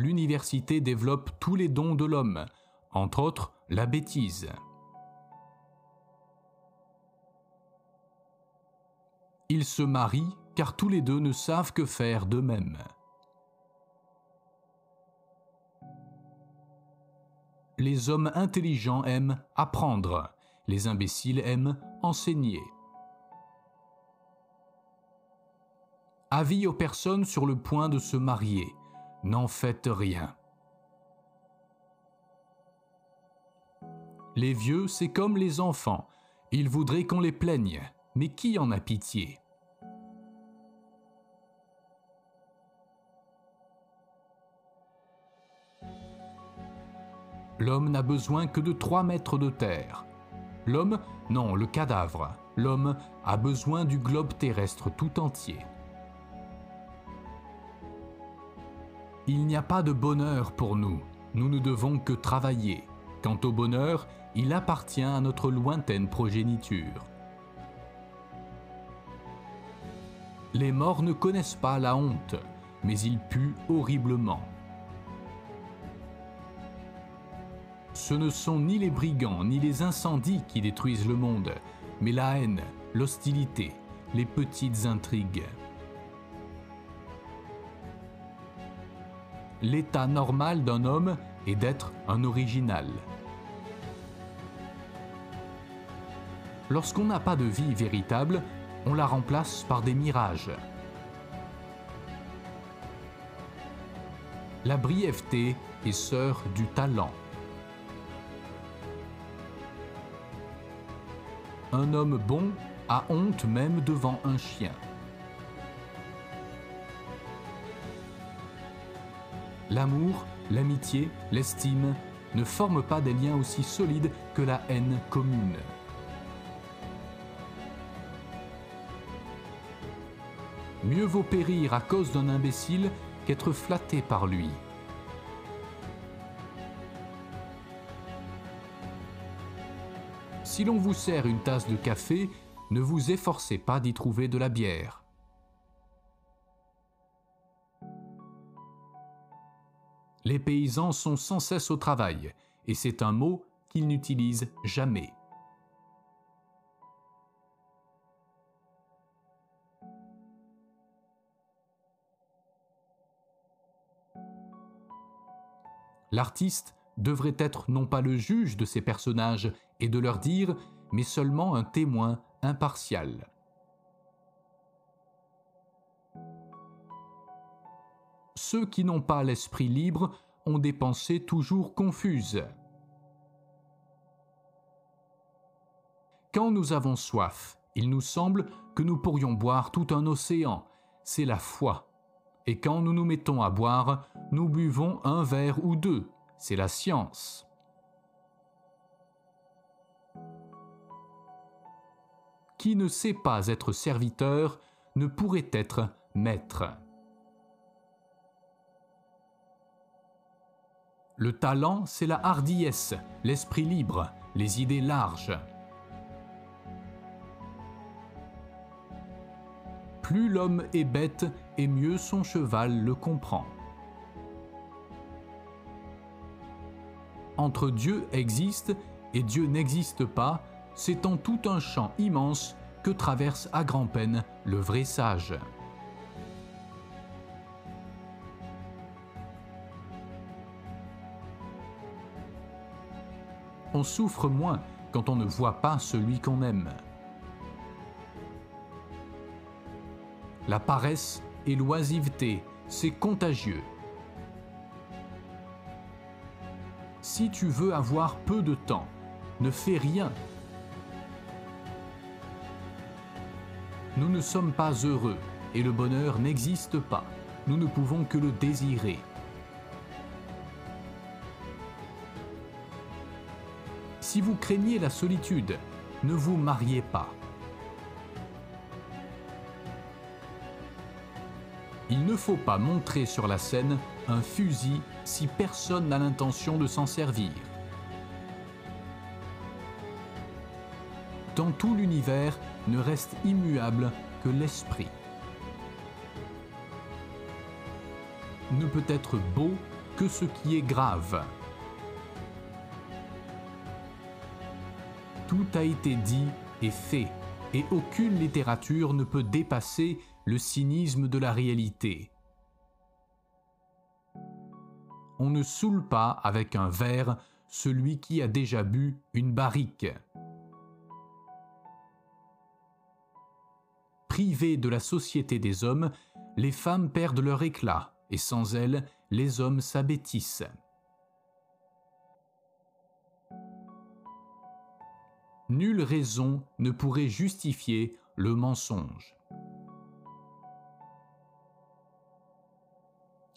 l'université développe tous les dons de l'homme, entre autres la bêtise. Ils se marient car tous les deux ne savent que faire d'eux-mêmes. Les hommes intelligents aiment apprendre, les imbéciles aiment enseigner. Avis aux personnes sur le point de se marier, n'en faites rien. Les vieux, c'est comme les enfants, ils voudraient qu'on les plaigne, mais qui en a pitié? L'homme n'a besoin que de trois mètres de terre. L'homme, non, le cadavre. L'homme a besoin du globe terrestre tout entier. Il n'y a pas de bonheur pour nous, nous ne devons que travailler. Quant au bonheur, il appartient à notre lointaine progéniture. Les morts ne connaissent pas la honte, mais ils puent horriblement. Ce ne sont ni les brigands ni les incendies qui détruisent le monde, mais la haine, l'hostilité, les petites intrigues. L'état normal d'un homme est d'être un original. Lorsqu'on n'a pas de vie véritable, on la remplace par des mirages. La brièveté est sœur du talent. Un homme bon a honte même devant un chien. L'amour, l'amitié, l'estime ne forment pas des liens aussi solides que la haine commune. Mieux vaut périr à cause d'un imbécile qu'être flatté par lui. Si l'on vous sert une tasse de café, ne vous efforcez pas d'y trouver de la bière. Les paysans sont sans cesse au travail, et c'est un mot qu'ils n'utilisent jamais. L'artiste devrait être non pas le juge de ses personnages et de leur dire, mais seulement un témoin impartial. Ceux qui n'ont pas l'esprit libre ont des pensées toujours confuses. Quand nous avons soif, il nous semble que nous pourrions boire tout un océan, c'est la foi. Et quand nous nous mettons à boire, nous buvons un verre ou deux, c'est la science. Qui ne sait pas être serviteur ne pourrait être maître. Le talent, c'est la hardiesse, l'esprit libre, les idées larges. Plus l'homme est bête et mieux son cheval le comprend. Entre Dieu existe et Dieu n'existe pas, c'est en tout un champ immense que traverse à grand-peine le vrai sage. On souffre moins quand on ne voit pas celui qu'on aime. La paresse et l'oisiveté, c'est contagieux. Si tu veux avoir peu de temps, ne fais rien Nous ne sommes pas heureux et le bonheur n'existe pas. Nous ne pouvons que le désirer. Si vous craignez la solitude, ne vous mariez pas. Il ne faut pas montrer sur la scène un fusil si personne n'a l'intention de s'en servir. Dans tout l'univers, ne reste immuable que l'esprit. Ne peut être beau que ce qui est grave. Tout a été dit et fait, et aucune littérature ne peut dépasser le cynisme de la réalité. On ne saoule pas avec un verre celui qui a déjà bu une barrique. Privées de la société des hommes, les femmes perdent leur éclat, et sans elles, les hommes s'abêtissent. Nulle raison ne pourrait justifier le mensonge.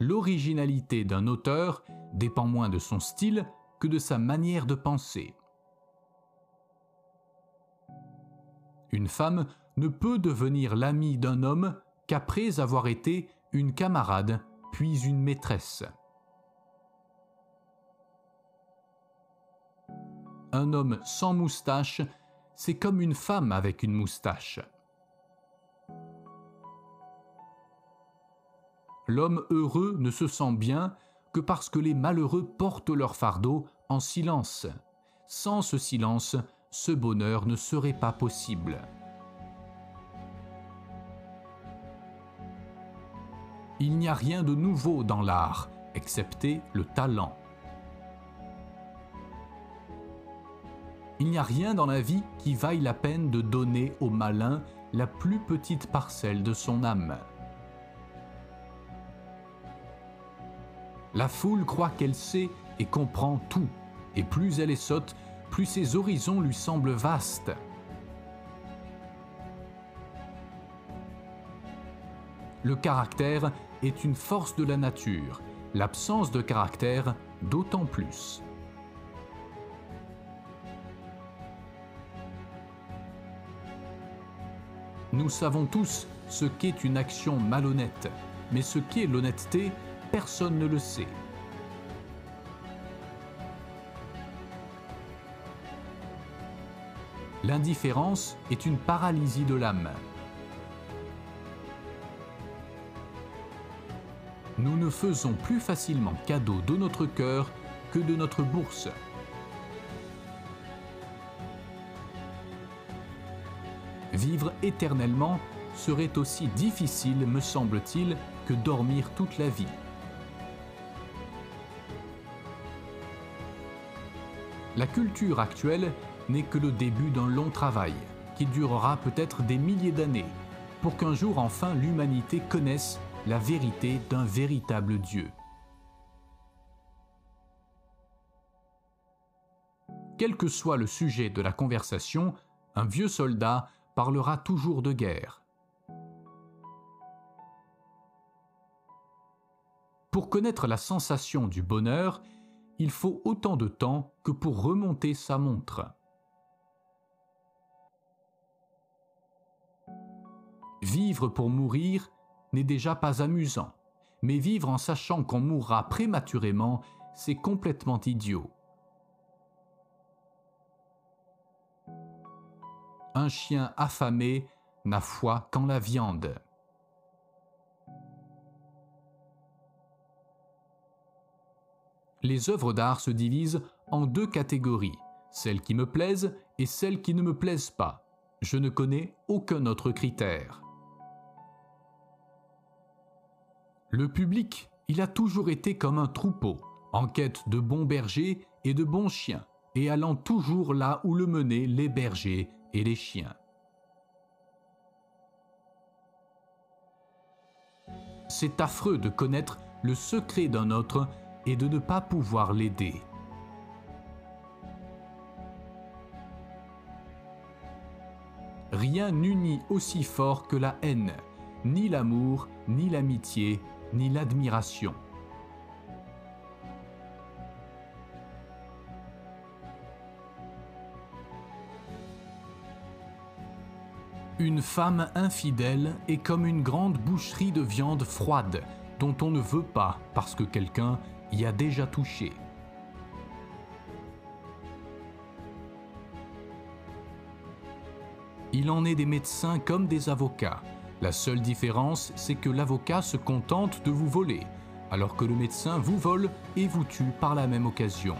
L'originalité d'un auteur dépend moins de son style que de sa manière de penser. Une femme ne peut devenir l'amie d'un homme qu'après avoir été une camarade puis une maîtresse. Un homme sans moustache, c'est comme une femme avec une moustache. L'homme heureux ne se sent bien que parce que les malheureux portent leur fardeau en silence. Sans ce silence, ce bonheur ne serait pas possible. Il n'y a rien de nouveau dans l'art, excepté le talent. Il n'y a rien dans la vie qui vaille la peine de donner au malin la plus petite parcelle de son âme. La foule croit qu'elle sait et comprend tout, et plus elle est sotte, plus ses horizons lui semblent vastes. Le caractère est une force de la nature, l'absence de caractère d'autant plus. Nous savons tous ce qu'est une action malhonnête, mais ce qu'est l'honnêteté, personne ne le sait. L'indifférence est une paralysie de l'âme. Nous ne faisons plus facilement cadeau de notre cœur que de notre bourse. Vivre éternellement serait aussi difficile, me semble-t-il, que dormir toute la vie. La culture actuelle n'est que le début d'un long travail, qui durera peut-être des milliers d'années, pour qu'un jour enfin l'humanité connaisse la vérité d'un véritable Dieu. Quel que soit le sujet de la conversation, un vieux soldat parlera toujours de guerre. Pour connaître la sensation du bonheur, il faut autant de temps que pour remonter sa montre. Vivre pour mourir n'est déjà pas amusant, mais vivre en sachant qu'on mourra prématurément, c'est complètement idiot. Un chien affamé n'a foi qu'en la viande. Les œuvres d'art se divisent en deux catégories, celles qui me plaisent et celles qui ne me plaisent pas. Je ne connais aucun autre critère. Le public, il a toujours été comme un troupeau, en quête de bons bergers et de bons chiens, et allant toujours là où le menaient les bergers C'est affreux de connaître le secret d'un autre et de ne pas pouvoir l'aider. Rien n'unit aussi fort que la haine, ni l'amour, ni l'amitié, ni l'admiration. Une femme infidèle est comme une grande boucherie de viande froide dont on ne veut pas parce que quelqu'un y a déjà touché. Il en est des médecins comme des avocats. La seule différence, c'est que l'avocat se contente de vous voler, alors que le médecin vous vole et vous tue par la même occasion.